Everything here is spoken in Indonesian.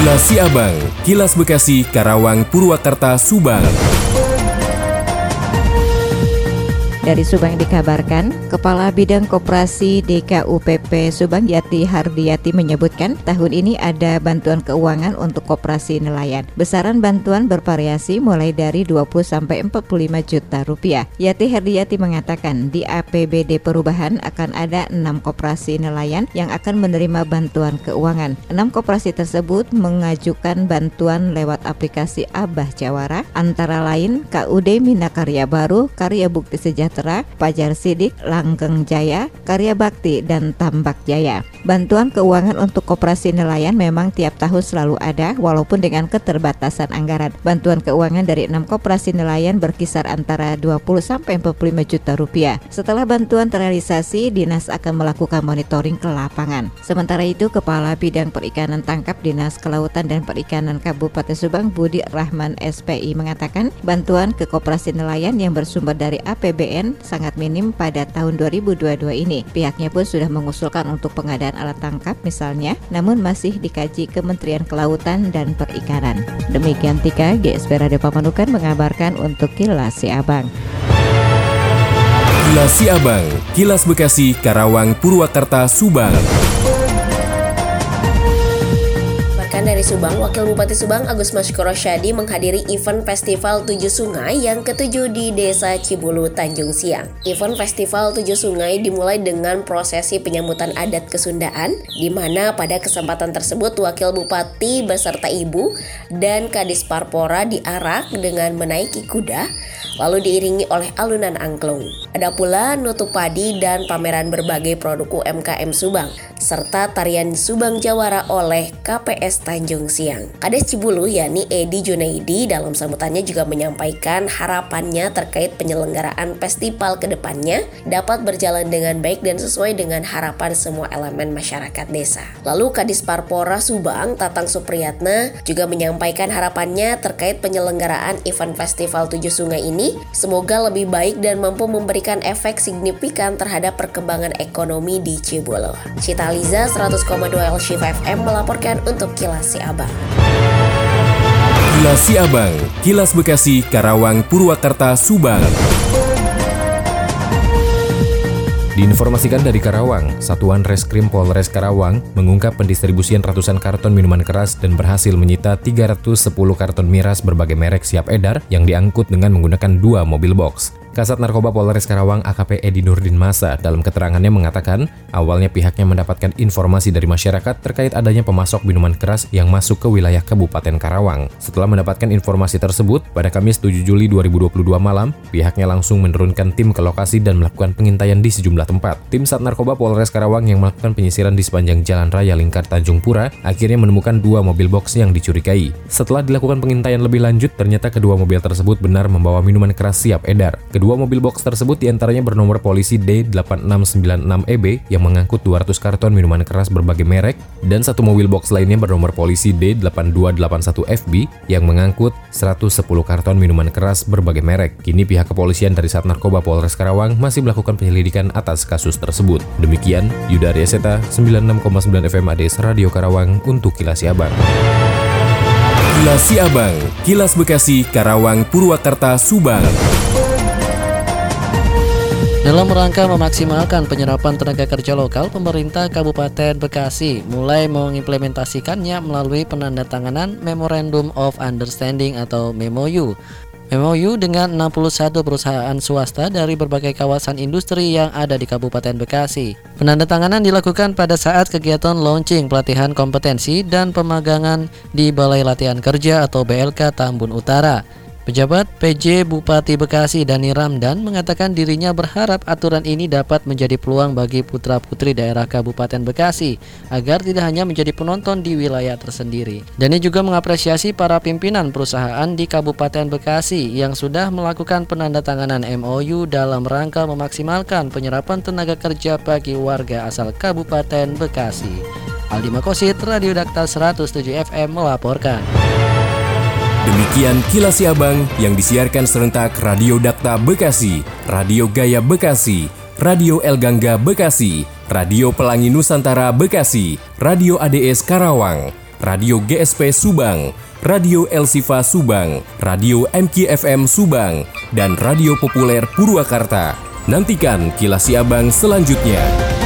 Kilas Siabang, Kilas Bekasi, Karawang, Purwakarta, Subang. Dari Subang dikabarkan, Kepala Bidang Koperasi DKUPP Subang Yati Hardiyati menyebutkan tahun ini ada bantuan keuangan untuk koperasi nelayan. Besaran bantuan bervariasi mulai dari 20 sampai 45 juta rupiah. Yati Hardiyati mengatakan di APBD perubahan akan ada 6 koperasi nelayan yang akan menerima bantuan keuangan. 6 koperasi tersebut mengajukan bantuan lewat aplikasi Abah Jawara antara lain KUD Minakarya Baru, Karya Bukti Sejahtera Sejahtera, Pajar Sidik, Langgeng Jaya, Karya Bakti, dan Tambak Jaya. Bantuan keuangan untuk koperasi nelayan memang tiap tahun selalu ada walaupun dengan keterbatasan anggaran. Bantuan keuangan dari enam koperasi nelayan berkisar antara 20 sampai 45 juta rupiah. Setelah bantuan terrealisasi, dinas akan melakukan monitoring ke lapangan. Sementara itu, Kepala Bidang Perikanan Tangkap Dinas Kelautan dan Perikanan Kabupaten Subang Budi Rahman SPI mengatakan bantuan ke koperasi nelayan yang bersumber dari APBN sangat minim pada tahun 2022 ini. Pihaknya pun sudah mengusulkan untuk pengadaan alat tangkap misalnya, namun masih dikaji Kementerian Kelautan dan Perikanan. Demikian Tika, GSP Radio Pamanukan mengabarkan untuk Kilas Si Abang. Kilas Si Abang, Kilas Bekasi, Karawang, Purwakarta, Subang dari Subang, Wakil Bupati Subang Agus Maskoro Syadi menghadiri event Festival Tujuh Sungai yang ketujuh di Desa Cibulu, Tanjung Siang. Event Festival Tujuh Sungai dimulai dengan prosesi penyambutan adat kesundaan, di mana pada kesempatan tersebut Wakil Bupati beserta Ibu dan Kadis Parpora diarak dengan menaiki kuda, lalu diiringi oleh alunan angklung. Ada pula nutup padi dan pameran berbagai produk UMKM Subang, serta tarian Subang Jawara oleh KPS Tanjung Siang. Kades Cibulu yakni Edi Junaidi dalam sambutannya juga menyampaikan harapannya terkait penyelenggaraan festival ke depannya dapat berjalan dengan baik dan sesuai dengan harapan semua elemen masyarakat desa. Lalu Kadis Parpora Subang Tatang Supriyatna juga menyampaikan harapannya terkait penyelenggaraan event festival Tujuh Sungai ini semoga lebih baik dan mampu memberikan efek signifikan terhadap perkembangan ekonomi di Cibulu. Cita Liza 100,2 LC5 FM melaporkan untuk Kilas Kilas Abang. Kilas Abang, Kilas Bekasi, Karawang, Purwakarta, Subang. Diinformasikan dari Karawang, Satuan Reskrim Polres Karawang mengungkap pendistribusian ratusan karton minuman keras dan berhasil menyita 310 karton miras berbagai merek siap edar yang diangkut dengan menggunakan dua mobil box. Kasat Narkoba Polres Karawang AKP Edi Nurdin Masa dalam keterangannya mengatakan, awalnya pihaknya mendapatkan informasi dari masyarakat terkait adanya pemasok minuman keras yang masuk ke wilayah Kabupaten Karawang. Setelah mendapatkan informasi tersebut, pada Kamis 7 Juli 2022 malam, pihaknya langsung menurunkan tim ke lokasi dan melakukan pengintaian di sejumlah tempat. Tim Sat Narkoba Polres Karawang yang melakukan penyisiran di sepanjang Jalan Raya Lingkar Tanjung Pura akhirnya menemukan dua mobil box yang dicurigai. Setelah dilakukan pengintaian lebih lanjut, ternyata kedua mobil tersebut benar membawa minuman keras siap edar. Kedua mobil box tersebut di antaranya bernomor polisi D8696EB yang mengangkut 200 karton minuman keras berbagai merek dan satu mobil box lainnya bernomor polisi D8281FB yang mengangkut 110 karton minuman keras berbagai merek. Kini pihak kepolisian dari Sat Narkoba Polres Karawang masih melakukan penyelidikan atas kasus tersebut. Demikian, Yuda Seta 96,9 FM ADS Radio Karawang untuk Kilas Abang. Kilas Abang, Kilas Bekasi, Karawang, Purwakarta, Subang. Dalam rangka memaksimalkan penyerapan tenaga kerja lokal, pemerintah Kabupaten Bekasi mulai mengimplementasikannya melalui penandatanganan Memorandum of Understanding atau MOU. MOU dengan 61 perusahaan swasta dari berbagai kawasan industri yang ada di Kabupaten Bekasi. Penandatanganan dilakukan pada saat kegiatan launching pelatihan kompetensi dan pemagangan di Balai Latihan Kerja atau BLK Tambun Utara. Pejabat PJ Bupati Bekasi Dani Ramdan mengatakan dirinya berharap aturan ini dapat menjadi peluang bagi putra-putri daerah Kabupaten Bekasi agar tidak hanya menjadi penonton di wilayah tersendiri. Dani juga mengapresiasi para pimpinan perusahaan di Kabupaten Bekasi yang sudah melakukan penandatanganan MOU dalam rangka memaksimalkan penyerapan tenaga kerja bagi warga asal Kabupaten Bekasi. Aldi Makosit, Radio Dakta 107 FM melaporkan. Demikian kilas Abang yang disiarkan serentak Radio Dakta Bekasi, Radio Gaya Bekasi, Radio El Gangga Bekasi, Radio Pelangi Nusantara Bekasi, Radio ADS Karawang, Radio GSP Subang, Radio Elsifa Subang, Radio MKFM Subang, dan Radio Populer Purwakarta. Nantikan kilas abang selanjutnya.